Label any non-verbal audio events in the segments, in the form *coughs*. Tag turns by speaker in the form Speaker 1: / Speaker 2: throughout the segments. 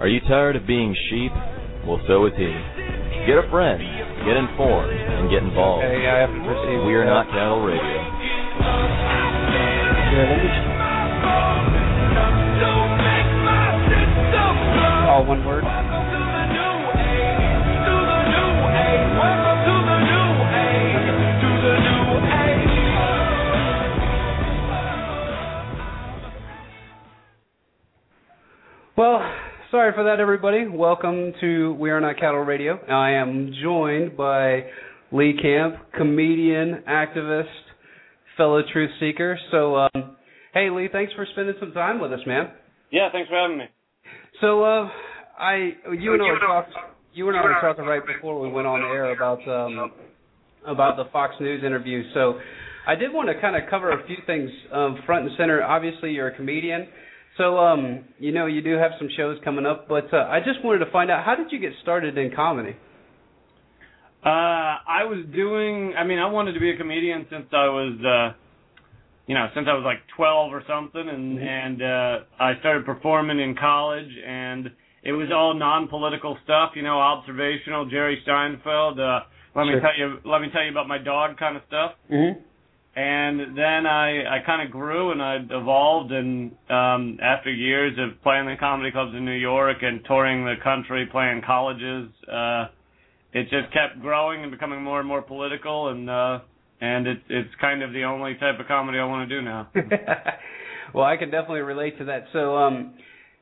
Speaker 1: Are you tired of being sheep? Well, so is he. Get a friend, get informed, and get involved.
Speaker 2: Hey, I have to proceed.
Speaker 1: We are not cattle radio.
Speaker 2: All one word. Well, sorry for that, everybody. Welcome to We Are Not Cattle Radio. I am joined by Lee Camp, comedian, activist, fellow truth seeker. So, um, hey, Lee, thanks for spending some time with us, man.
Speaker 3: Yeah, thanks for having me.
Speaker 2: So, uh, I, you and I were talking, you and I were talking right before we went on air about um, about the Fox News interview. So, I did want to kind of cover a few things um, front and center. Obviously, you're a comedian. So, um, you know, you do have some shows coming up, but uh, I just wanted to find out how did you get started in comedy?
Speaker 3: Uh, I was doing. I mean, I wanted to be a comedian since I was, uh, you know, since I was like 12 or something, and
Speaker 2: Mhm.
Speaker 3: and uh, I started performing in college, and it was all non-political stuff, you know, observational. Jerry Seinfeld. Uh, let me tell you. Let me tell you about my dog, kind of stuff.
Speaker 2: Mm-hmm.
Speaker 3: And then I I kind of grew and I evolved, and um, after years of playing the comedy clubs in New York and touring the country, playing colleges. Uh, it just kept growing and becoming more and more political and uh and it's it's kind of the only type of comedy I want to do now. *laughs*
Speaker 2: well, I can definitely relate to that. So, um,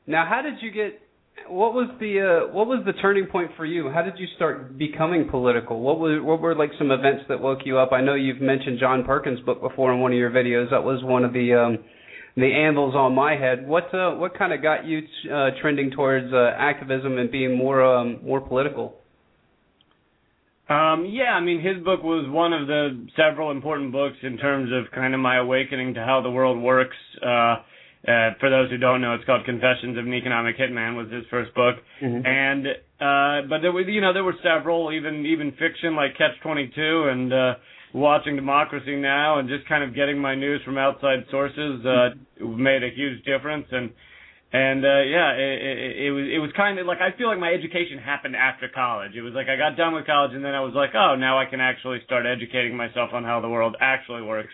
Speaker 2: now, how did you get? What was the uh, what was the turning point for you? How did you start becoming political? What were what were like some events that woke you up? I know you've mentioned John Perkins' book before in one of your videos. That was one of the um, the anvils on my head. What uh, what kind of got you uh, trending towards uh, activism and being more um, more political?
Speaker 3: Um yeah, I mean his book was one of the several important books in terms of kind of my awakening to how the world works. Uh uh, for those who don't know, it's called Confessions of an Economic Hitman was his first book,
Speaker 2: Mhm.
Speaker 3: and uh, but there was you know there were several even even fiction like Catch Twenty Two and uh, watching Democracy Now and just kind of getting my news from outside sources uh, made a huge difference and and uh, yeah it, it, it was it was kind of like I feel like my education happened after college. It was like I got done with college and then I was like oh now I can actually start educating myself on how the world actually works.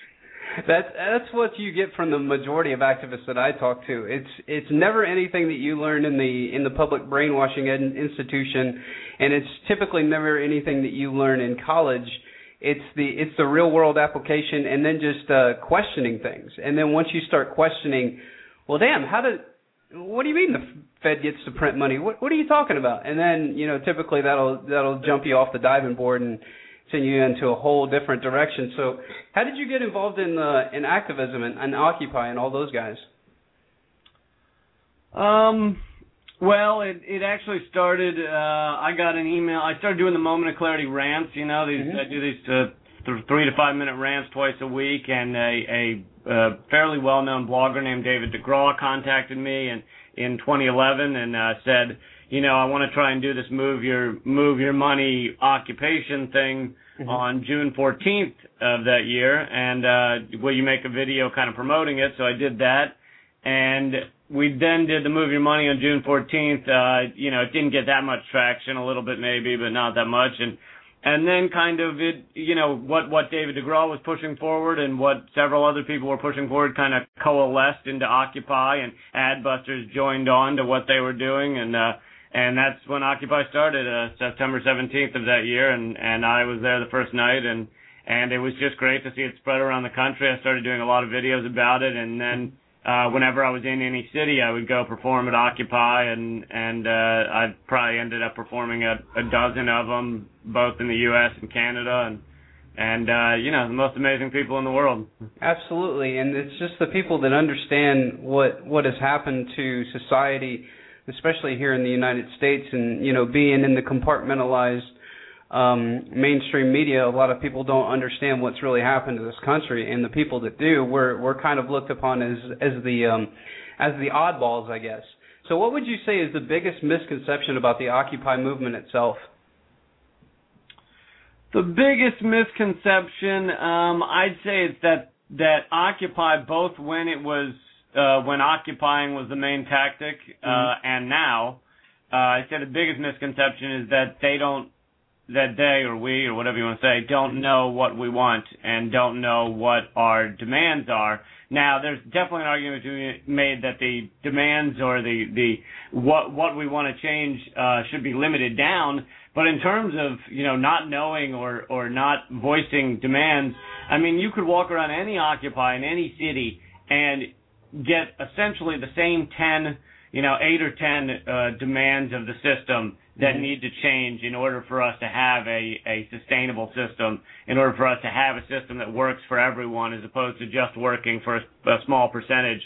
Speaker 2: That's that's what you get from the majority of activists that I talk to. It's it's never anything that you learn in the in the public brainwashing institution, and it's typically never anything that you learn in college. It's the it's the real world application, and then just uh, questioning things. And then once you start questioning, well, damn, how did what do you mean the Fed gets to print money? What what are you talking about? And then you know typically that'll that'll jump you off the diving board and send you into a whole different direction. So, how did you get involved in uh, in activism and, and Occupy and all those guys?
Speaker 3: Um, well, it it actually started. Uh, I got an email. I started doing the Moment of Clarity rants. You know, these
Speaker 2: Mhm.
Speaker 3: I do these uh, th- three to five minute rants twice a week, and a a uh, fairly well known blogger named David DeGraw contacted me in in 2011 and uh, said, you know, I want to try and do this move your move your money occupation thing
Speaker 2: Mhm.
Speaker 3: on June 14th of that year, and uh, will you make a video kind of promoting it? So I did that, and we then did the Move Your Money on June 14th. Uh, you know, it didn't get that much traction, a little bit maybe, but not that much. And and then kind of it, you know, what what David DeGraw was pushing forward and what several other people were pushing forward kind of coalesced into Occupy, and Adbusters joined on to what they were doing, and uh, and that's when Occupy started, uh, September 17th of that year, and and I was there the first night, and and it was just great to see it spread around the country. I started doing a lot of videos about it, and then uh, whenever I was in any city, I would go perform at Occupy, and and uh, I probably ended up performing at a dozen of them, both in the U.S. and Canada, and and uh, you know the most amazing people in the world.
Speaker 2: Absolutely, and it's just the people that understand what what has happened to society especially here in the United States, and you know, being in the compartmentalized um, mainstream media, a lot of people don't understand what's really happened to this country, and the people that do, we're we're kind of looked upon as as the um, as the oddballs, I guess. So, what would you say is the biggest misconception about the Occupy movement itself?
Speaker 3: The biggest misconception, um, I'd say, is that that Occupy, both when it was uh, when occupying was the main tactic, uh, mm-hmm. and now, uh, I said the biggest misconception is that they don't, that they or we or whatever you want to say, don't know what we want and don't know what our demands are. Now, there's definitely an argument to be made that the demands or the the what what we want to change uh, should be limited down. But in terms of you know not knowing or or not voicing demands, I mean you could walk around any occupy in any city and get essentially the same ten you know eight or ten uh, demands of the system that mm-hmm. need to change in order for us to have a, a sustainable system, in order for us to have a system that works for everyone as opposed to just working for a, a small percentage.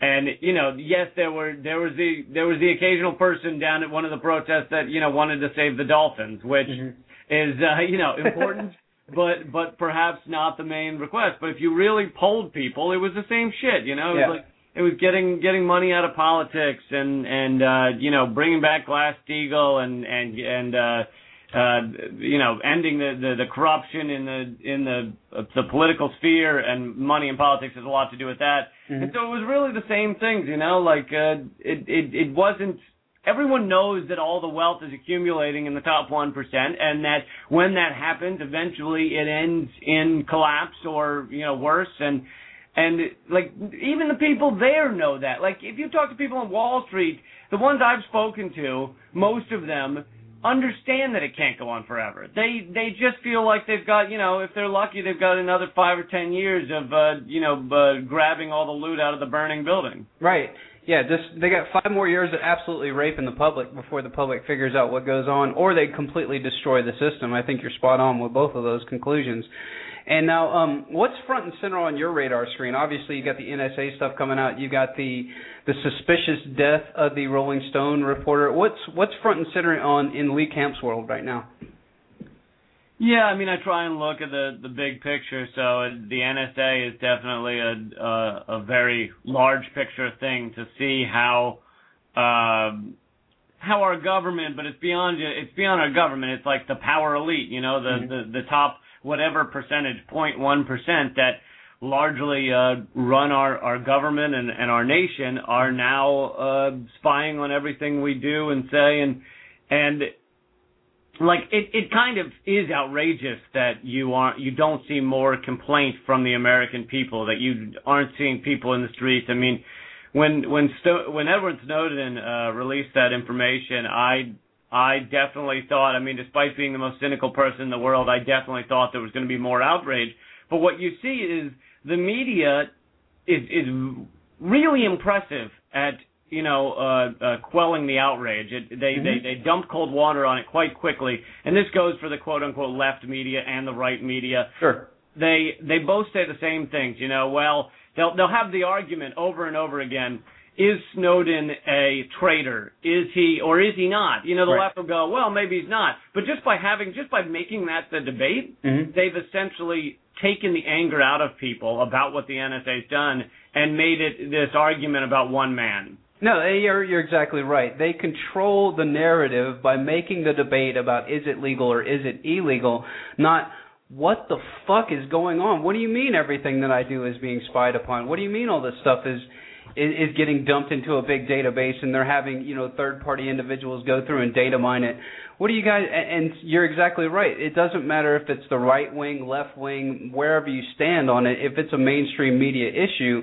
Speaker 3: And you know, yes, there were there was the there was the occasional person down at one of the protests that you know wanted to save the dolphins, which mm-hmm. is uh, you know important, *laughs* but but perhaps not the main request. But if you really polled people, it was the same shit. You know, it
Speaker 2: yeah.
Speaker 3: was like it was getting getting money out of politics and and uh you know bringing back Glass Steagall and and and uh uh you know ending the, the the corruption in the in the uh, the political sphere and money in politics has a lot to do with that
Speaker 2: mm-hmm.
Speaker 3: and so it was really the same things you know like uh it it it wasn't everyone knows that all the wealth is accumulating in the top 1% and that when that happens eventually it ends in collapse or you know worse and and like even the people there know that. Like if you talk to people on Wall Street, the ones I've spoken to, most of them understand that it can't go on forever. They they just feel like they've got, you know, if they're lucky they've got another 5 or 10 years of uh, you know, uh, grabbing all the loot out of the burning building.
Speaker 2: Right. Yeah, just they got five more years of absolutely raping the public before the public figures out what goes on, or they completely destroy the system. I think you're spot on with both of those conclusions. And now, um, what's front and center on your radar screen? Obviously, you got the NSA stuff coming out. You got the the suspicious death of the Rolling Stone reporter. What's what's front and center on in Lee Camp's world right now?
Speaker 3: Yeah, I mean, I try and look at the the big picture. So the NSA is definitely a a, a very large picture thing to see how. Um, how our government, but it's beyond it's beyond our government. It's like the power elite, you know, the mm-hmm. the, the top whatever percentage, 0.1 percent, that largely uh, run our, our government and, and our nation are now uh, spying on everything we do and say and and like it, it kind of is outrageous that you aren't you don't see more complaint from the American people that you aren't seeing people in the streets. I mean, when when Sto- when Edward Snowden uh, released that information, I I definitely thought, I mean, despite being the most cynical person in the world, I definitely thought there was going to be more outrage. But what you see is the media is is really impressive at you know uh, uh, quelling the outrage. It, they mm-hmm. they they dump cold water on it quite quickly, and this goes for the quote unquote left media and the right media.
Speaker 2: Sure.
Speaker 3: They they both say the same things. You know, well they'll they'll have the argument over and over again is Snowden a traitor? Is he or is he not? You know, the
Speaker 2: right.
Speaker 3: left will go, well, maybe he's not. But just by having, just by making that the debate,
Speaker 2: mm-hmm.
Speaker 3: they've essentially taken the anger out of people about what the NSA's done and made it this argument about one man.
Speaker 2: No, eh, you're you're exactly right. They control the narrative by making the debate about is it legal or is it illegal, not what the fuck is going on? What do you mean everything that I do is being spied upon? What do you mean all this stuff is is, is getting dumped into a big database and they're having you know third party individuals go through and data mine it what do you guys and you're exactly right it doesn't matter if it's the right wing left wing wherever you stand on it if it's a mainstream media issue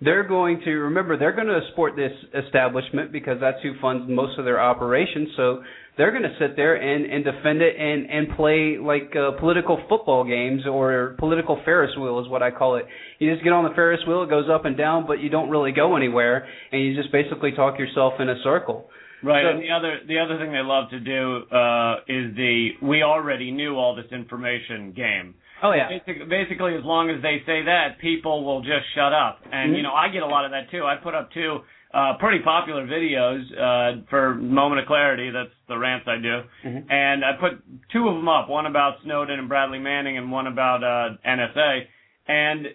Speaker 2: they're going to remember they're going to support this establishment because that's who funds most of their operations so they're going to sit there and and defend it and and play like uh, political football games or political Ferris wheel is what I call it. You just get on the Ferris wheel, it goes up and down, but you don't really go anywhere, and you just basically talk yourself in a circle.
Speaker 3: Right,
Speaker 2: so,
Speaker 3: and the other the other thing they love to do uh, is the we already knew all this information game.
Speaker 2: Oh yeah.
Speaker 3: Basically, basically, as long as they say that, people will just shut up. And
Speaker 2: mm-hmm.
Speaker 3: you know, I get a lot of that too. I put up two uh, pretty popular videos uh, for Moment of Clarity. That's the rants I do,
Speaker 2: Mhm.
Speaker 3: and I put two of them up. One about Snowden and Bradley Manning, and one about uh, NSA. And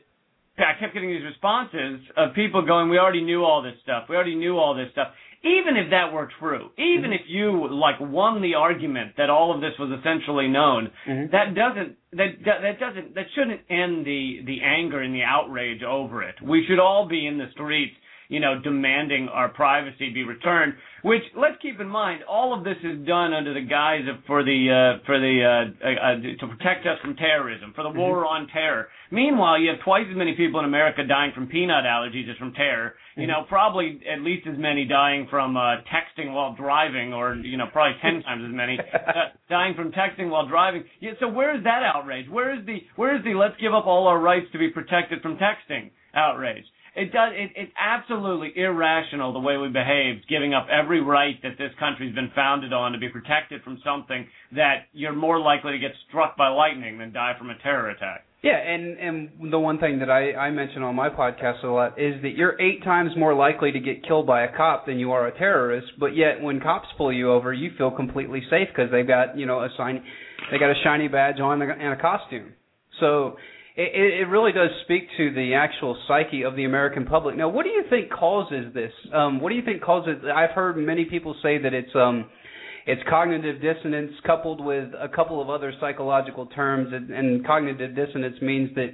Speaker 3: I kept getting these responses of people going, "We already knew all this stuff. We already knew all this stuff." Even if that were true, even if you like won the argument that all of this was essentially known,
Speaker 2: Mhm.
Speaker 3: that doesn't that that that doesn't that shouldn't end the the anger and the outrage over it. We should all be in the streets, you know, demanding our privacy be returned. Which let's keep in mind, all of this is done under the guise of for the uh, for the uh, uh, uh, to protect us from terrorism, for the war on terror. Meanwhile, you have twice as many people in America dying from peanut allergies as from terror. You know, probably at least as many dying from uh, texting while driving, or you know, probably ten *laughs* times as many uh, dying from texting while driving. Yeah, so where is that outrage? Where is the where is the let's give up all our rights to be protected from texting outrage? It does. It, it's absolutely irrational the way we behave, giving up every right that this country's been founded on to be protected from something that you're more likely to get struck by lightning than die from a terror attack.
Speaker 2: Yeah, and and the one thing that I I mention on my podcast a lot is that you're eight times more likely to get killed by a cop than you are a terrorist. But yet, when cops pull you over, you feel completely safe because they've got you know a sign, they got a shiny badge on and a costume. So it, it really does speak to the actual psyche of the American public. Now, what do you think causes this? Um, what do you think causes? I've heard many people say that it's um, it's cognitive dissonance coupled with a couple of other psychological terms, and, and cognitive dissonance means that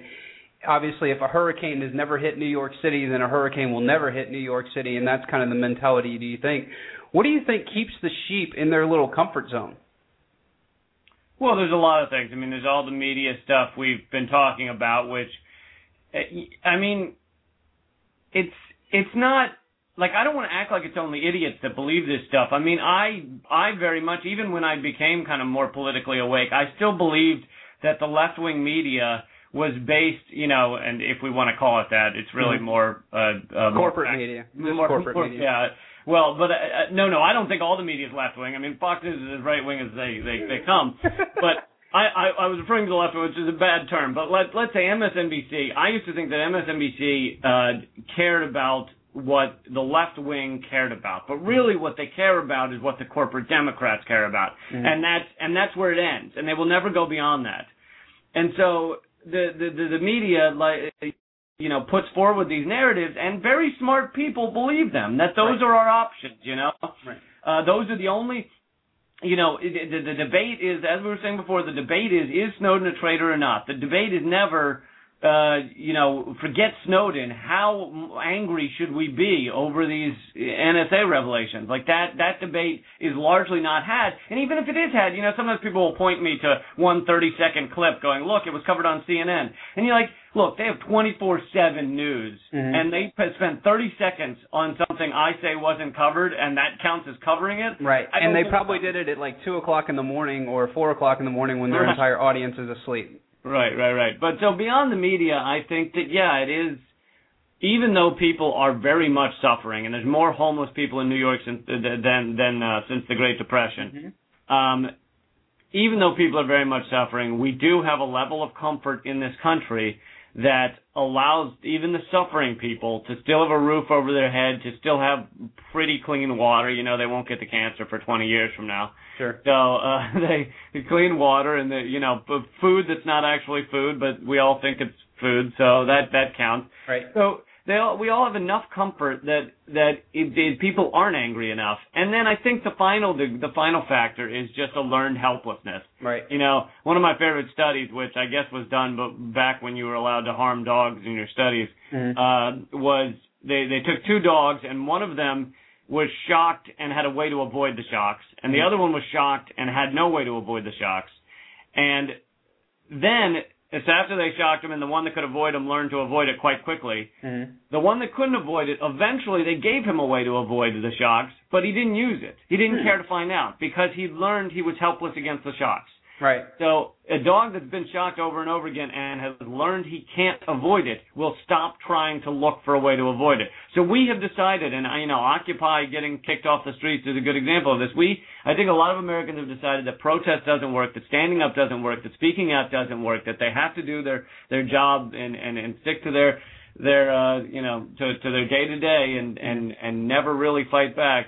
Speaker 2: obviously if a hurricane has never hit New York City, then a hurricane will never hit New York City, and that's kind of the mentality. Do you think? What do you think keeps the sheep in their little comfort zone?
Speaker 3: Well, there's a lot of things. I mean, there's all the media stuff we've been talking about, which, I mean, it's it's not like I don't want to act like it's only idiots that believe this stuff. I mean, I I very much even when I became kind of more politically awake, I still believed that the left wing media was based, you know, and if we want to call it that, it's really
Speaker 2: Mhm.
Speaker 3: more uh, uh
Speaker 2: Corporate
Speaker 3: more,
Speaker 2: media.
Speaker 3: more,
Speaker 2: corporate
Speaker 3: more-
Speaker 2: media.
Speaker 3: Yeah. Well, but uh, uh, no, no, I don't think all the media is left wing. I mean, Fox News is as right wing as they they they come. *laughs* but I, I I was referring to the left wing, which is a bad term. But let let's say MSNBC. I used to think that MSNBC uh, cared about what the left wing cared about, but really what they care about is what the corporate Democrats care about,
Speaker 2: Mhm.
Speaker 3: and that's and that's where it ends, and they will never go beyond that. And so the the the, the media like you know puts forward these narratives, and very smart people believe them that those
Speaker 2: Right.
Speaker 3: are our options. You know,
Speaker 2: Right.
Speaker 3: uh, those are the only. You know, the, the, the debate is, as we were saying before, the debate is, is Snowden a traitor or not? The debate is never, uh, you know, forget Snowden. How angry should we be over these NSA revelations? Like that, that debate is largely not had. And even if it is had, you know, sometimes people will point me to one 30 second clip going, look, it was covered on CNN. And you're like, look, they have 24-7 news
Speaker 2: Mhm.
Speaker 3: and they spent 30 seconds on something I say wasn't covered and that counts as covering it.
Speaker 2: Right, and they probably did it at like two o'clock in the morning or four o'clock in the morning when their
Speaker 3: Right.
Speaker 2: entire audience is asleep.
Speaker 3: Right, right, right. But so beyond the media, I think that yeah, it is. Even though people are very much suffering, and there's more homeless people in New York since than than uh, since the Great Depression. Um, even though people are very much suffering, we do have a level of comfort in this country that allows even the suffering people to still have a roof over their head, to still have pretty clean water. You know, they won't get the cancer for 20 years from now.
Speaker 2: Sure.
Speaker 3: So uh, *laughs* they, they clean water and the you know food that's not actually food, but we all think it's food, so that that counts.
Speaker 2: Right.
Speaker 3: So they all, we all have enough comfort that that it, it, people aren't angry enough. And then I think the final the, the final factor is just a learned helplessness.
Speaker 2: Right.
Speaker 3: You know, one of my favorite studies, which I guess was done but back when you were allowed to harm dogs in your studies,
Speaker 2: Mhm.
Speaker 3: uh, was they they took two dogs and one of them was shocked and had a way to avoid the shocks, and the
Speaker 2: Mhm.
Speaker 3: other one was shocked and had no way to avoid the shocks. And then it's after they shocked him, and the one that could avoid him learned to avoid it quite quickly.
Speaker 2: Mhm.
Speaker 3: The one that couldn't avoid it, eventually they gave him a way to avoid the shocks, but he didn't use it. He didn't care to find out because he learned he was helpless against the shocks.
Speaker 2: Right.
Speaker 3: So a dog that's been shocked over and over again and has learned he can't avoid it will stop trying to look for a way to avoid it. So we have decided, and you know, Occupy getting kicked off the streets is a good example of this. We, I think, a lot of Americans have decided that protest doesn't work, that standing up doesn't work, that speaking out doesn't work, that they have to do their their job and and, and stick to their their uh, you know to to their day to day and and and never really fight back,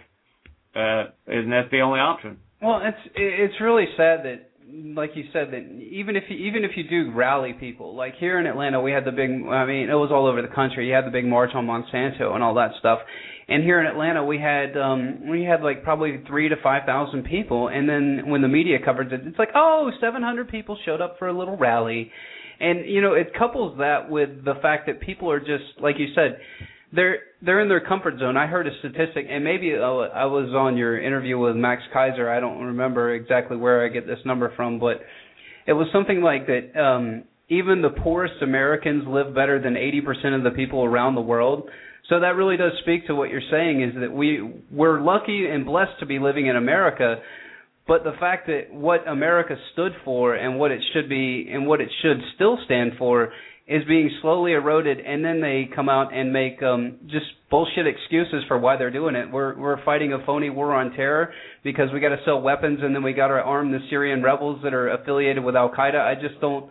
Speaker 3: uh, isn't that the only option?
Speaker 2: Well, it's it's really sad that like you said that even if you even if you do rally people like here in Atlanta we had the big I mean it was all over the country. You had the big march on Monsanto and all that stuff. And here in Atlanta we had um we had like probably 3 to 5,000 people. And then when the media covered it it's like oh 700 people showed up for a little rally. And you know it couples that with the fact that people are just like you said they're they're in their comfort zone. I heard a statistic, and maybe I was on your interview with Max Keiser. I don't remember exactly where I get this number from, but it was something like that. Um, even the poorest Americans live better than 80% of the people around the world. So that really does speak to what you're saying is that we we're lucky and blessed to be living in America, but the fact that what America stood for and what it should be and what it should still stand for is being slowly eroded, and then they come out and make um, just bullshit excuses for why they're doing it. We're we're fighting a phony war on terror because we got to sell weapons, and then we got to arm the Syrian rebels that are affiliated with Al Qaeda. I just don't.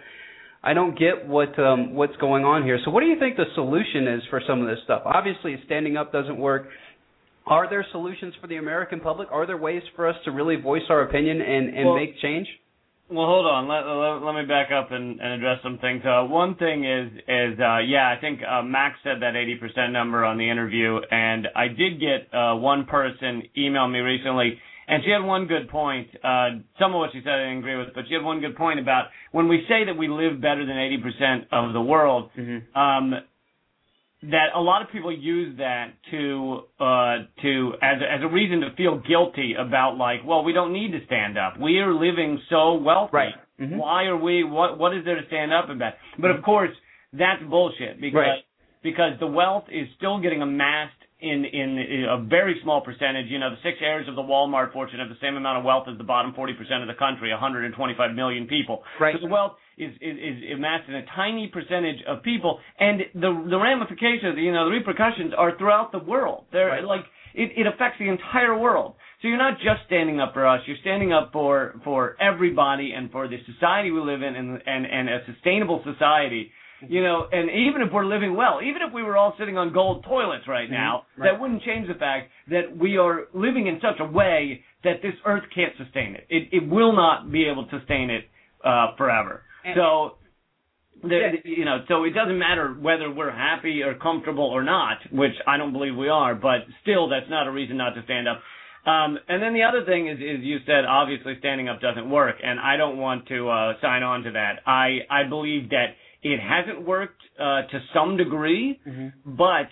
Speaker 2: I don't get what um, what's going on here. So, what do you think the solution is for some of this stuff? Obviously, standing up doesn't work. Are there solutions for the American public? Are there ways for us to really voice our opinion and, and
Speaker 3: Well,
Speaker 2: make change?
Speaker 3: Well, hold on. Let, let, let me back up and, and address some things. Uh, one thing is, is uh, yeah, I think uh, Max said that 80% number on the interview, and I did get uh, one person email me recently, and she had one good point. Uh, some of what she said I didn't agree with, but she had one good point about when we say that we live better than 80% of the world, um, that a lot of people use that to uh to as as a reason to feel guilty about like well we don't need to stand up we are living so wealthy
Speaker 2: Right. Mhm.
Speaker 3: why are we what what is there to stand up about but of course that's bullshit because
Speaker 2: Right.
Speaker 3: because the wealth is still getting amassed in, in a very small percentage you know the six heirs of the Walmart fortune have the same amount of wealth as the bottom 40% of the country 125 million people
Speaker 2: Right.
Speaker 3: so the wealth is, is, is amassed in a tiny percentage of people, and the the ramifications, you know, the repercussions are throughout the world. They're
Speaker 2: Right.
Speaker 3: like it, it affects the entire world. So you're not just standing up for us; you're standing up for for everybody and for the society we live in, and and and a sustainable society. You know, and even if we're living well, even if we were all sitting on gold toilets right now,
Speaker 2: Mm-hmm. Right.
Speaker 3: that wouldn't change the fact that we are living in such a way that this earth can't sustain it. It it will not be able to sustain it uh, forever.
Speaker 2: And-
Speaker 3: So, the, you know, so it doesn't matter whether we're happy or comfortable or not, which I don't believe we are, but still, that's not a reason not to stand up. Um, and then the other thing is, is you said obviously standing up doesn't work, and I don't want to uh, sign on to that. I I believe that it hasn't worked uh, to some degree, but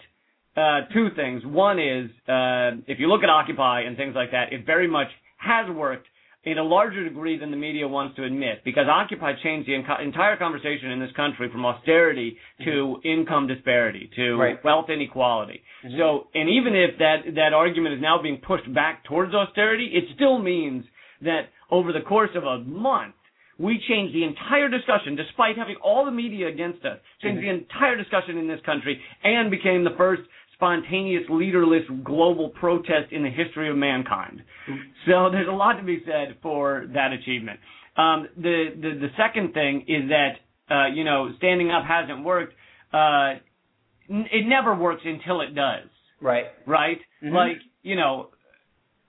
Speaker 3: uh, two things. One is uh, if you look at Occupy and things like that, it very much has worked in a larger degree than the media wants to admit, because Occupy changed the entire conversation in this country from austerity to income disparity, to
Speaker 2: Right.
Speaker 3: wealth inequality. So, and even if that that argument is now being pushed back towards austerity, it still means that over the course of a month, we changed the entire discussion, despite having all the media against us, changed the entire discussion in this country, and became the first spontaneous, leaderless global protest in the history of mankind. So there's a lot to be said for that achievement. Um, the, the the second thing is that uh, you know standing up hasn't worked. Uh, n- it never works until it does
Speaker 2: Right.
Speaker 3: right?
Speaker 2: Mhm.
Speaker 3: Like, you know,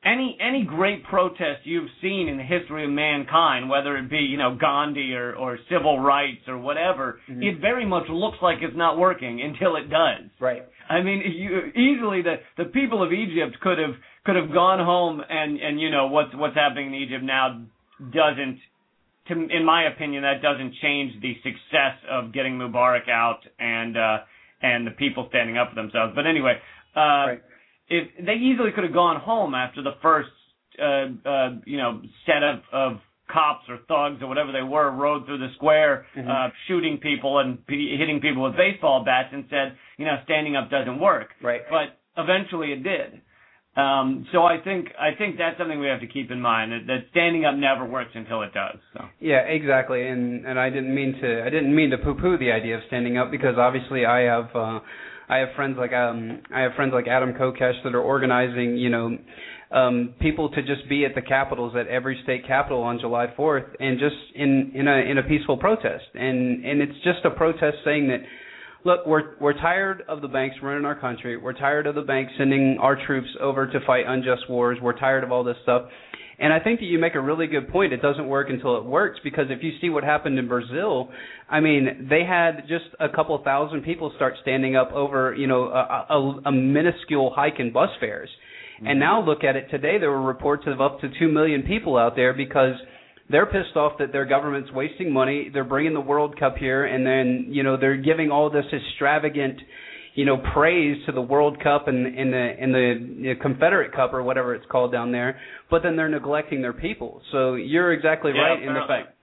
Speaker 3: any any great protest you've seen in the history of mankind, whether it be, you know, Gandhi or, or civil rights or whatever,
Speaker 2: Mhm.
Speaker 3: it very much looks like it's not working until it does.
Speaker 2: Right.
Speaker 3: I mean, you, easily the the people of Egypt could have could have gone home and and you know what's what's happening in Egypt now doesn't to in my opinion that doesn't change the success of getting Mubarak out and uh and the people standing up for themselves. But anyway, uh
Speaker 2: Right.
Speaker 3: If they easily could have gone home after the first uh uh you know set of of cops or thugs or whatever they were rode through the square
Speaker 2: Mhm.
Speaker 3: uh shooting people and p- hitting people with baseball bats and said you know standing up doesn't work
Speaker 2: Right.
Speaker 3: but eventually it did um so i think i think that's something we have to keep in mind that, that standing up never works until it does so
Speaker 2: Yeah, exactly. And and I didn't mean to I didn't mean to poo-poo the idea of standing up because obviously I have uh I have friends like um I have friends like Adam Kokesh that are organizing, you know, um people to just be at the capitals at every state capital on July 4th and just in in a in a peaceful protest. And and it's just a protest saying that look, we're we're tired of the banks running our country. We're tired of the banks sending our troops over to fight unjust wars. We're tired of all this stuff. And I think that you make a really good point. It doesn't work until it works because if you see what happened in Brazil, I mean, they had just a couple thousand people start standing up over, you know, a, a, a minuscule hike in bus fares. Mm-hmm. And now look at it today. There were reports of up to two million people out there because they're pissed off that their government's wasting money. They're bringing the World Cup here, and then you know they're giving all this extravagant you know, praise to the World Cup and in the in the you know, Confederate Cup or whatever it's called down there, but then they're neglecting their people. So you're exactly
Speaker 3: yeah,
Speaker 2: right in the fact.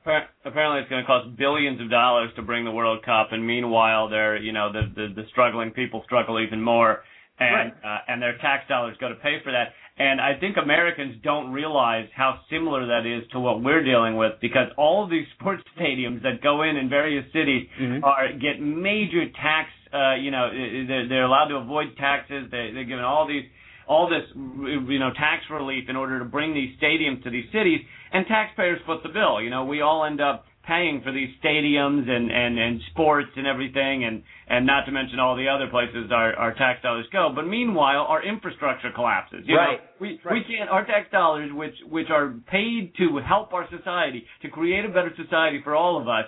Speaker 3: Apparently, it's going to cost billions of dollars to bring the World Cup, and meanwhile, they're you know the the, the struggling people struggle even more, and right. uh, and their tax dollars go to pay for that. And I think Americans don't realize how similar that is to what we're dealing with because all of these *laughs* sports stadiums that go in in various cities mm-hmm. are get major tax uh, you know, they're, they're allowed to avoid taxes. They, they're given all these, all this, you know, tax relief in order to bring these stadiums to these cities, and taxpayers foot the bill. You know, we all end up paying for these stadiums and and and sports and everything, and and not to mention all the other places our our tax dollars go. But meanwhile, our infrastructure collapses. You
Speaker 2: right.
Speaker 3: Know, we
Speaker 2: right.
Speaker 3: we can't our tax dollars, which which are paid to help our society to create a better society for all of us,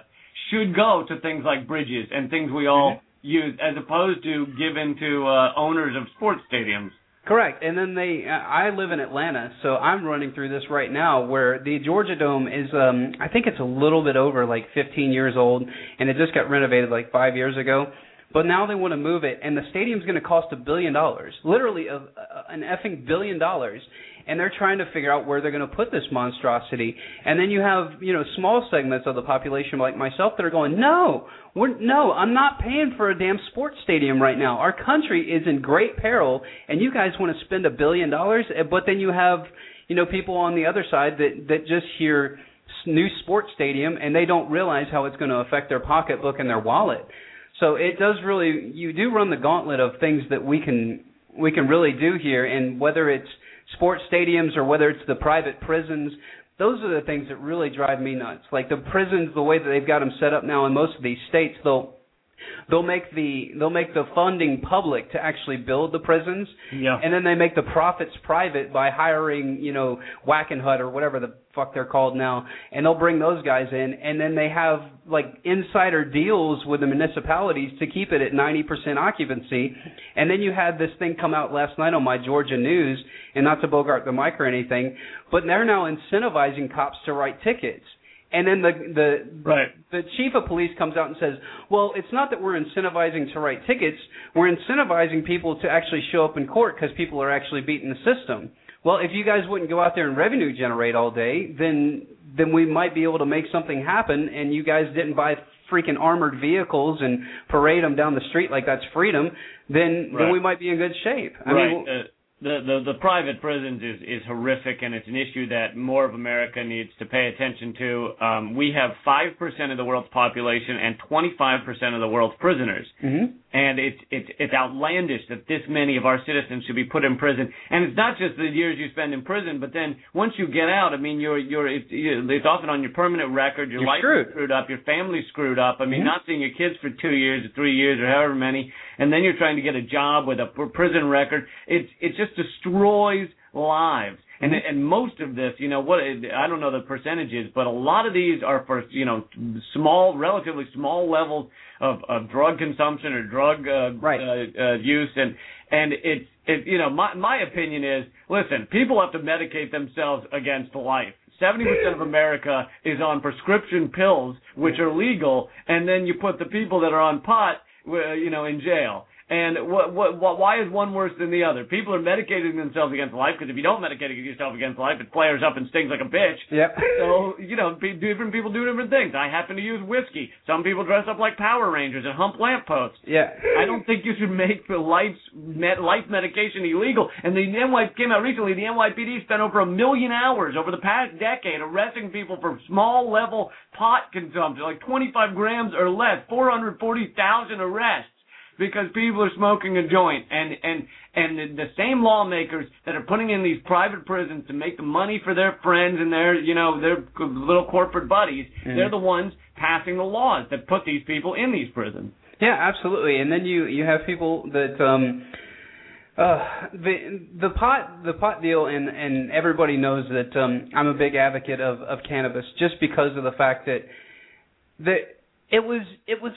Speaker 3: should go to things like bridges and things we all. Used as opposed to given to uh, owners of sports stadiums.
Speaker 2: Correct. And then they I live in Atlanta, so I'm running through this right now where the Georgia Dome is um I think it's a little bit over like 15 years old and it just got renovated like 5 years ago. But now they want to move it and the stadium's going to cost a billion dollars. Literally a, a, an effing billion dollars and they're trying to figure out where they're going to put this monstrosity. And then you have, you know, small segments of the population like myself that are going, "No, we're no, I'm not paying for a damn sports stadium right now. Our country is in great peril, and you guys want to spend a billion dollars, eh, but then you have, you know, people on the other side that that just hear new sports stadium and they don't realize how it's going to affect their pocketbook and their wallet. So it does really you do run the gauntlet of things that we can we can really do here and whether it's sports stadiums or whether it's the private prisons. Those are the things that really drive me nuts. Like the prisons, the way that they've got them set up now in most of these states, they'll they'll make the they'll make the funding public to actually build the prisons.
Speaker 3: Yeah.
Speaker 2: and then they make the profits private by hiring you know Wackenhut or whatever the fuck they're called now. And they'll bring those guys in. And then they have like insider deals with the municipalities to keep it at 90% occupancy. And then you had this thing come out last night on my Georgia news and not to bogart the mic or anything but they're now incentivizing cops to write tickets and then the the
Speaker 3: right.
Speaker 2: the chief of police comes out and says, "Well, it's not that we're incentivizing to write tickets. We're incentivizing people to actually show up in court because people are actually beating the system." Well, if you guys wouldn't go out there and revenue generate all day, then then we might be able to make something happen. And you guys didn't buy freaking armored vehicles and parade them down the street like that's freedom. Then
Speaker 3: right.
Speaker 2: then we might be in good shape.
Speaker 3: I right. mean, uh, the, the the private prisons is is horrific and it's an issue that more of America needs to pay attention to. Um, we have five percent of the world's population and 25 percent of the world's prisoners,
Speaker 2: mm-hmm.
Speaker 3: and it's it's it's outlandish that this many of our citizens should be put in prison. And it's not just the years you spend in prison, but then once you get out, I mean, you're you're it's, it's often on your permanent record. Your
Speaker 2: you're
Speaker 3: life
Speaker 2: screwed.
Speaker 3: is screwed up. Your family's screwed up. I mean,
Speaker 2: mm-hmm.
Speaker 3: not seeing your kids for two years or three years or however many, and then you're trying to get a job with a prison record. It's it's just just destroys lives. And
Speaker 2: mm-hmm.
Speaker 3: and most of this, you know, what I don't know the percentages, but a lot of these are for you know small, relatively small levels of of drug consumption or drug uh,
Speaker 2: right.
Speaker 3: uh, uh, use, and and it's it you know my my opinion is listen, people have to medicate themselves against life. 70% of America is on prescription pills, which are legal, and then you put the people that are on pot, you know, in jail. And what, what, what, why is one worse than the other? People are medicating themselves against life because if you don't medicate yourself against life, it flares up and stings like a bitch.
Speaker 2: Yep.
Speaker 3: So you know, different people do different things. I happen to use whiskey. Some people dress up like Power Rangers and hump lampposts.
Speaker 2: Yeah.
Speaker 3: I don't think you should make the life med- life medication illegal. And the NY came out recently. The NYPD spent over a million hours over the past decade arresting people for small level pot consumption, like 25 grams or less. 440,000 arrests because people are smoking a joint and and and the, the same lawmakers that are putting in these private prisons to make the money for their friends and their you know their little corporate buddies
Speaker 2: mm.
Speaker 3: they're the ones passing the laws that put these people in these prisons
Speaker 2: Yeah, absolutely. And then you you have people that um uh the the pot the pot deal and and everybody knows that um I'm a big advocate of of cannabis just because of the fact that that it was it was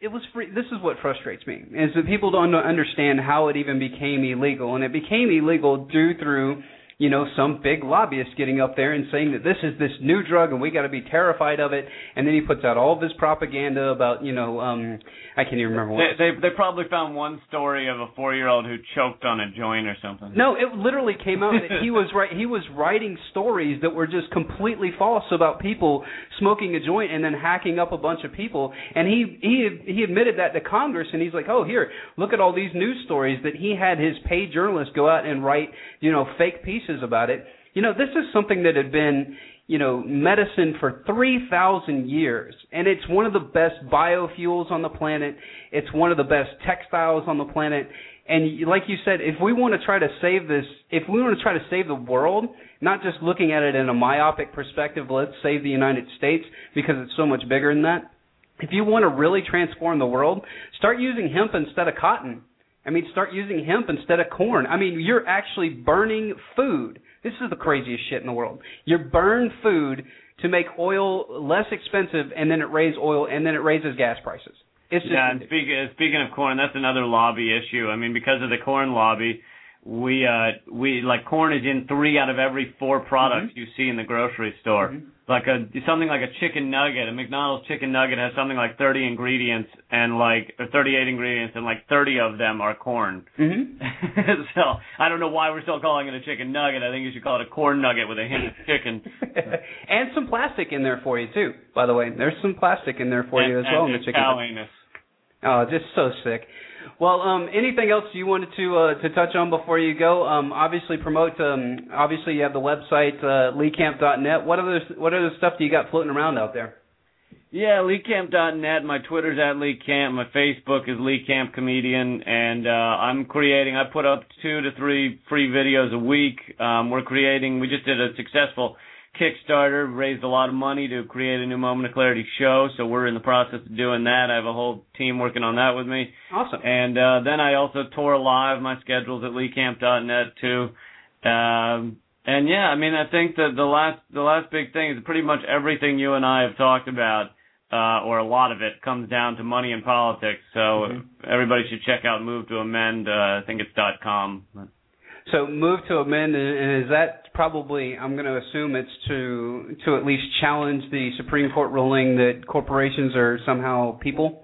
Speaker 2: it was free this is what frustrates me is that people don't understand how it even became illegal and it became illegal due through you know, some big lobbyist getting up there and saying that this is this new drug and we got to be terrified of it. And then he puts out all this propaganda about, you know, um, I can't even remember what.
Speaker 3: They, they they probably found one story of a four year old who choked on a joint or something.
Speaker 2: No, it literally came out that he was right. He was writing stories that were just completely false about people smoking a joint and then hacking up a bunch of people. And he he he admitted that to Congress, and he's like, oh here, look at all these news stories that he had his paid journalists go out and write, you know, fake pieces about it. You know, this is something that had been, you know, medicine for 3,000 years, and it's one of the best biofuels on the planet. It's one of the best textiles on the planet. And like you said, if we want to try to save this, if we want to try to save the world, not just looking at it in a myopic perspective, let's save the United States because it's so much bigger than that. If you want to really transform the world, start using hemp instead of cotton. I mean, start using hemp instead of corn. I mean, you're actually burning food. This is the craziest shit in the world. You burn food to make oil less expensive, and then it raises oil, and then it raises gas prices. It's just
Speaker 3: yeah, and speaking uh, speaking of corn, that's another lobby issue. I mean, because of the corn lobby, we uh we like corn is in three out of every four products
Speaker 2: mm-hmm.
Speaker 3: you see in the grocery store.
Speaker 2: Mm-hmm.
Speaker 3: Like a something like a chicken nugget, a McDonald's chicken nugget has something like 30 ingredients and like or 38 ingredients and like 30 of them are corn.
Speaker 2: Mm-hmm. *laughs*
Speaker 3: so I don't know why we're still calling it a chicken nugget. I think you should call it a corn nugget with a hint of chicken. *laughs*
Speaker 2: and some plastic in there for you too. By the way, there's some plastic in there for
Speaker 3: and,
Speaker 2: you as well in the chicken. Oh, just so sick. Well, um, anything else you wanted to uh, to touch on before you go? Um, obviously, promote. Um, obviously, you have the website uh, leecamp.net. What other what other stuff do you got floating around out there?
Speaker 3: Yeah, leecamp.net. My Twitter's at leecamp. My Facebook is leecamp comedian, and uh, I'm creating. I put up two to three free videos a week. Um, we're creating. We just did a successful Kickstarter, raised a lot of money to create a new Moment of Clarity show. So we're in the process of doing that. I have a whole team working on that with me.
Speaker 2: Awesome.
Speaker 3: And uh, then I also tour live. My schedule's at leecamp.net too. Um, and yeah, I mean, I think that the last the last big thing is pretty much everything you and I have talked about, uh, or a lot of it, comes down to money and politics. So
Speaker 2: Mhm.
Speaker 3: everybody should check out Move to Amend. Uh, I think it's dot .com.
Speaker 2: So move to amend, and is that probably? I'm going to assume it's to to at least challenge the Supreme Court ruling that corporations are somehow people.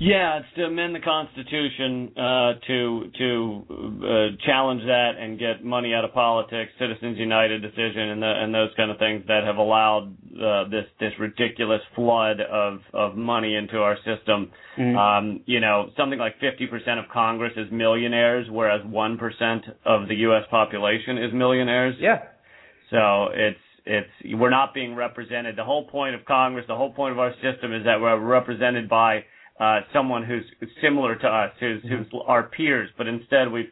Speaker 3: Yeah, it's to amend the Constitution uh, to to uh, challenge that and get money out of politics, Citizens United decision, and the, and those kind of things that have allowed uh, this this ridiculous flood of of money into our system.
Speaker 2: Mhm.
Speaker 3: Um, you know, something like 50% of Congress is millionaires, whereas 1% of the U.S. population is millionaires.
Speaker 2: Yeah.
Speaker 3: So it's it's we're not being represented. The whole point of Congress, the whole point of our system is that we're represented by uh, someone who's similar to us, who's who's our peers, but instead we've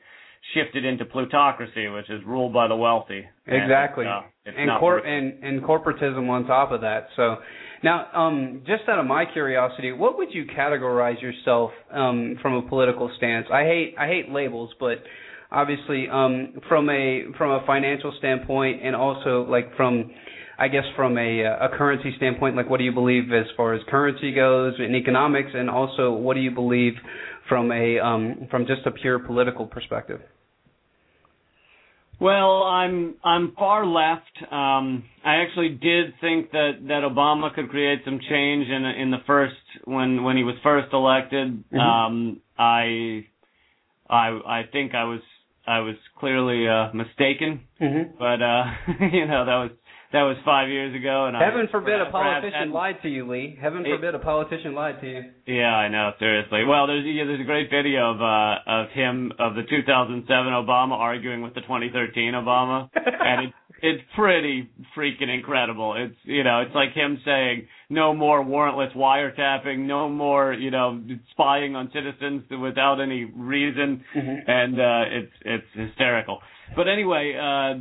Speaker 3: shifted into plutocracy, which is ruled by the wealthy. And,
Speaker 2: Exactly.
Speaker 3: uh, it's
Speaker 2: and cor- and and corporatism on top of that. So now, um, just out of my curiosity, what would you categorize yourself um, from a political stance? I hate I hate labels, but obviously um, from a from a financial standpoint, and also like from I guess from a a currency standpoint, like what do you believe as far as currency goes in economics, and also what do you believe from a um, from just a pure political perspective?
Speaker 3: Well, I'm I'm far left. Um, I actually did think that that Obama could create some change in in the first when when he was first elected.
Speaker 2: Mhm.
Speaker 3: Um, I I I think I was I was clearly uh, mistaken,
Speaker 2: Mm-hmm.
Speaker 3: but uh, *laughs* you know that was that was five years ago, and
Speaker 2: Heaven
Speaker 3: I,
Speaker 2: forbid a politician lied to you, Lee. Heaven
Speaker 3: It-
Speaker 2: forbid a politician lied to you.
Speaker 3: Yeah, I know. Seriously. Well, there's yeah, there's a great video of uh of him of the 2007 Obama arguing with the 2013 Obama, *laughs* and it, it's pretty freaking incredible. It's you know it's like him saying no more warrantless wiretapping, no more you know spying on citizens without any reason,
Speaker 2: Mhm.
Speaker 3: and uh it's it's hysterical. But anyway, uh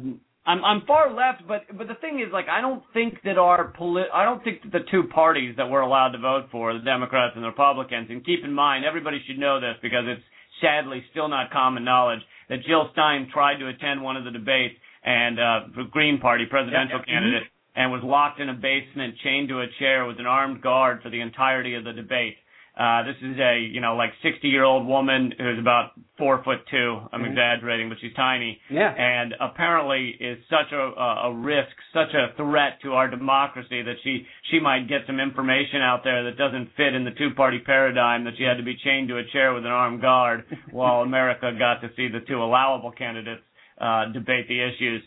Speaker 3: I'm I'm far left, but but the thing is, like, I don't think that our polit I don't think that the two parties that we're allowed to vote for, the Democrats and the Republicans, and keep in mind, everybody should know this because it's sadly still not common knowledge that Jill Stein tried to attend one of the debates and uh the Green Party presidential
Speaker 2: Yeah, yeah.
Speaker 3: candidate and was locked in a basement, chained to a chair with an armed guard for the entirety of the debate. Uh, this is a, you know, like 60 year old woman who's about four foot two. I'm
Speaker 2: Mhm.
Speaker 3: exaggerating, but she's tiny.
Speaker 2: Yeah.
Speaker 3: And apparently is such a, a, a risk, such a threat to our democracy that she, she might get some information out there that doesn't fit in the two party paradigm that she had to be chained to a chair with an armed guard *laughs* while America got to see the two allowable candidates, uh, debate the issues.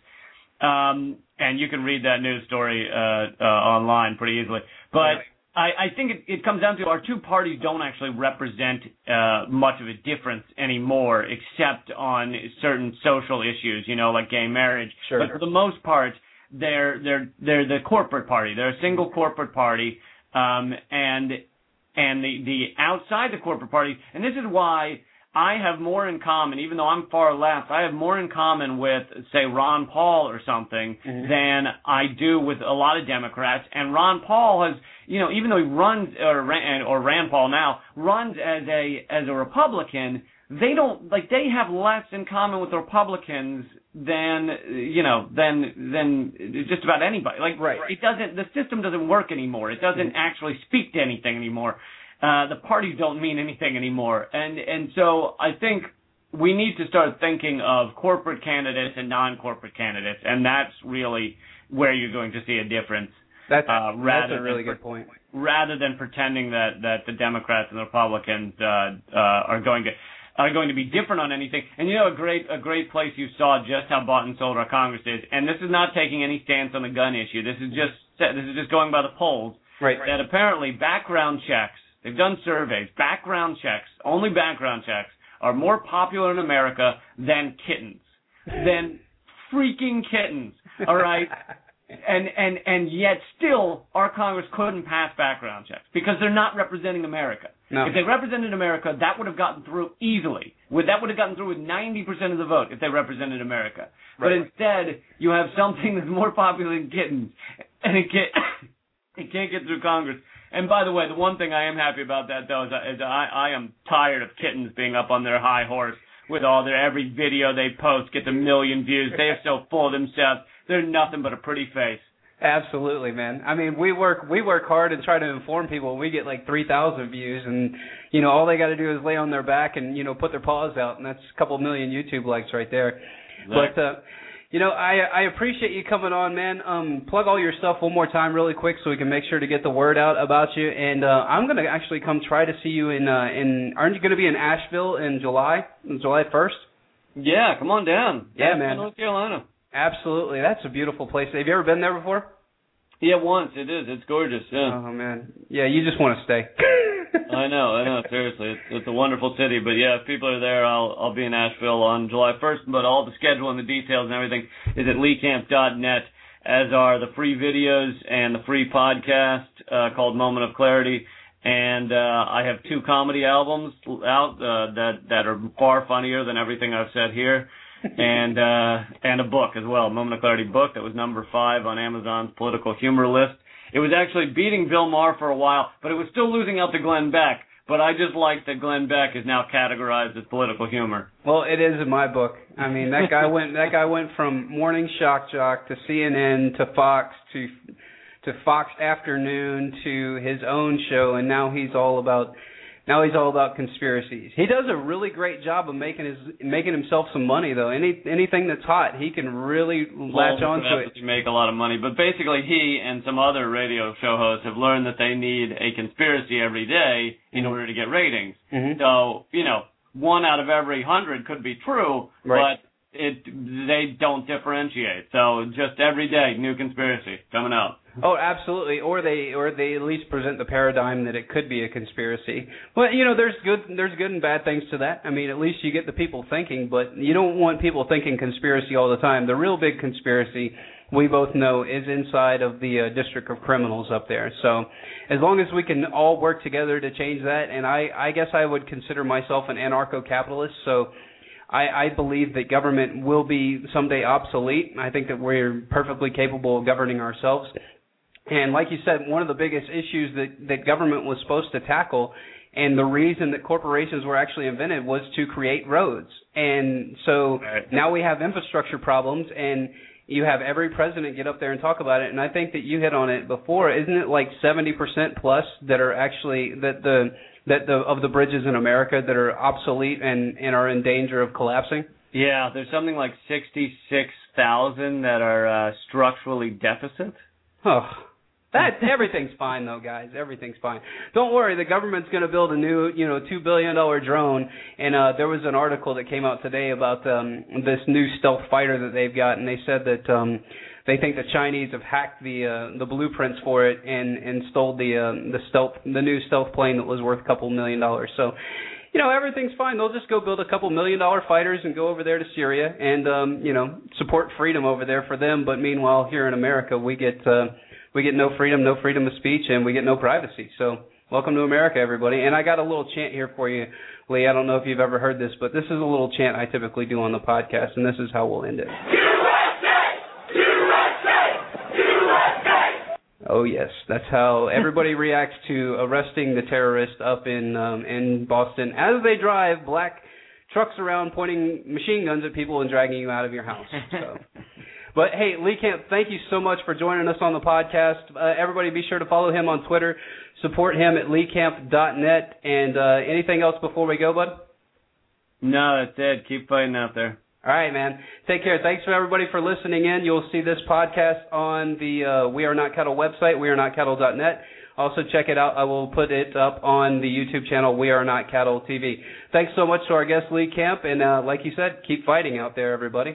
Speaker 3: Um, and you can read that news story, uh, uh, online pretty easily. But, I, I think it, it comes down to our two parties don't actually represent uh, much of a difference anymore, except on certain social issues, you know, like gay marriage.
Speaker 2: Sure.
Speaker 3: But for the most part, they're they're they're the corporate party. They're a single corporate party, um, and and the the outside the corporate party, and this is why I have more in common, even though I'm far left, I have more in common with, say, Ron Paul or something
Speaker 2: Mhm.
Speaker 3: than I do with a lot of Democrats. And Ron Paul has, you know, even though he runs or ran, or Rand Paul now runs as a as a Republican, they don't like they have less in common with Republicans than you know than than just about anybody. Like
Speaker 2: Right.
Speaker 3: it doesn't the system doesn't work anymore. It doesn't actually speak to anything anymore. Uh, the parties don't mean anything anymore, and and so I think we need to start thinking of corporate candidates and non-corporate candidates, and that's really where you're going to see a difference.
Speaker 2: That's
Speaker 3: Uh,
Speaker 2: that's a really good point.
Speaker 3: rather than pretending that that the Democrats and the Republicans uh, uh, are going to are going to be different on anything. And you know, a great a great place you saw just how bought and sold our Congress is. And this is not taking any stance on the gun issue. This is just this is just going by the polls
Speaker 2: Right.
Speaker 3: that apparently background checks. They've done surveys. Background checks, only background checks, are more popular in America than kittens. Than freaking kittens. All right *laughs* and and and yet still our Congress couldn't pass background checks because they're not representing America.
Speaker 2: No.
Speaker 3: If they represented America, that would have gotten through easily. Would that would have gotten through with 90% of the vote if they represented America. But instead, you have something that's more popular than kittens, and it can't *coughs* it can't get through Congress. And by the way, the one thing I am happy about that though is, I- is I I am tired of kittens being up on their high horse with all their every video they post gets a million views. They are so full of themselves. They're nothing but a pretty face.
Speaker 2: Absolutely, man. I mean, we work we work hard and try to inform people. We get like three thousand views, and you know all they got to do is lay on their back and you know put their paws out, and that's a couple million YouTube likes right there. But uh, you know, I I appreciate you coming on, man. Um, plug all your stuff one more time, really quick, so we can make sure to get the word out about you. And uh, I'm gonna actually come try to see you in uh, in. Aren't you gonna be in Asheville in July, July first?
Speaker 3: Yeah, come on down.
Speaker 2: Yeah,
Speaker 3: Asheville,
Speaker 2: man.
Speaker 3: North Carolina.
Speaker 2: Absolutely, that's a beautiful place. Have you ever been there before?
Speaker 3: Yeah, once it is. It's gorgeous. Yeah.
Speaker 2: Oh man, yeah, you just want to stay. *laughs*
Speaker 3: I know, I know. Seriously, it's, it's a wonderful city. But yeah, if people are there, I'll I'll be in Asheville on July 1st. But all the schedule and the details and everything is at leecamp.net, as are the free videos and the free podcast uh, called Moment of Clarity. And uh, I have two comedy albums out uh, that that are far funnier than everything I've said here. *laughs* and uh and a book as well, Moment of Clarity book that was number five on Amazon's political humor list. It was actually beating Bill Maher for a while, but it was still losing out to Glenn Beck. But I just like that Glenn Beck is now categorized as political humor.
Speaker 2: Well, it is in my book. I mean, that guy *laughs* went that guy went from morning shock jock to CNN to Fox to to Fox Afternoon to his own show, and now he's all about now he's all about conspiracies. He does a really great job of making his making himself some money though. Any anything that's hot, he can really latch
Speaker 3: Well,
Speaker 2: onto
Speaker 3: perhaps
Speaker 2: it.
Speaker 3: Make a lot of money, but basically he and some other radio show hosts have learned that they need a conspiracy every day in
Speaker 2: Mhm.
Speaker 3: order to get ratings.
Speaker 2: Mhm.
Speaker 3: So you know, one out of every hundred could be true,
Speaker 2: Right.
Speaker 3: but it they don't differentiate. So just every day, new conspiracy coming out.
Speaker 2: Oh, absolutely. Or they or they at least present the paradigm that it could be a conspiracy. Well, you know, there's good there's good and bad things to that. I mean, at least you get the people thinking, but you don't want people thinking conspiracy all the time. The real big conspiracy we both know is inside of the uh, district of criminals up there. So, as long as we can all work together to change that, and I I guess I would consider myself an anarcho-capitalist, so I, I believe that government will be someday obsolete. I think that we're perfectly capable of governing ourselves. And like you said, one of the biggest issues that, that government was supposed to tackle and the reason that corporations were actually invented was to create roads. And so
Speaker 3: Right.
Speaker 2: now we have infrastructure problems and you have every president get up there and talk about it and I think that you hit on it before isn't it like 70% plus that are actually that the that the of the bridges in America that are obsolete and and are in danger of collapsing
Speaker 3: Yeah, there's something like 66,000 that are uh, structurally deficit.
Speaker 2: Oh, that everything's fine though, guys. Everything's fine. Don't worry. The government's going to build a new, you know, two billion dollar drone. And uh, there was an article that came out today about um, this new stealth fighter that they've got, and they said that um, they think the Chinese have hacked the uh, the blueprints for it and and stole the uh, the stealth the new stealth plane that was worth a couple million dollars. So. You know everything's fine. They'll just go build a couple million dollar fighters and go over there to Syria and um, you know support freedom over there for them. But meanwhile, here in America, we get uh, we get no freedom, no freedom of speech, and we get no privacy. So, welcome to America, everybody. And I got a little chant here for you, Lee. I don't know if you've ever heard this, but this is a little chant I typically do on the podcast, and this is how we'll end it. Oh yes, that's how everybody *laughs* reacts to arresting the terrorist up in um, in Boston as they drive black trucks around pointing machine guns at people and dragging you out of your house. So. *laughs* But hey, Lee Camp, thank you so much for joining us on the podcast. Uh, everybody, be sure to follow him on Twitter. Support him at leecamp.net. And uh, anything else before we go, bud?
Speaker 3: No, that's it. Keep fighting out there.
Speaker 2: All right, man. Take care. Thanks for everybody for listening in. You'll see this podcast on the uh, We Are Not Cattle website, wearenotcattle.net. Also, check it out. I will put it up on the YouTube channel, We Are Not Cattle TV. Thanks so much to our guest, Lee Camp. And uh, like you said, keep fighting out there, everybody.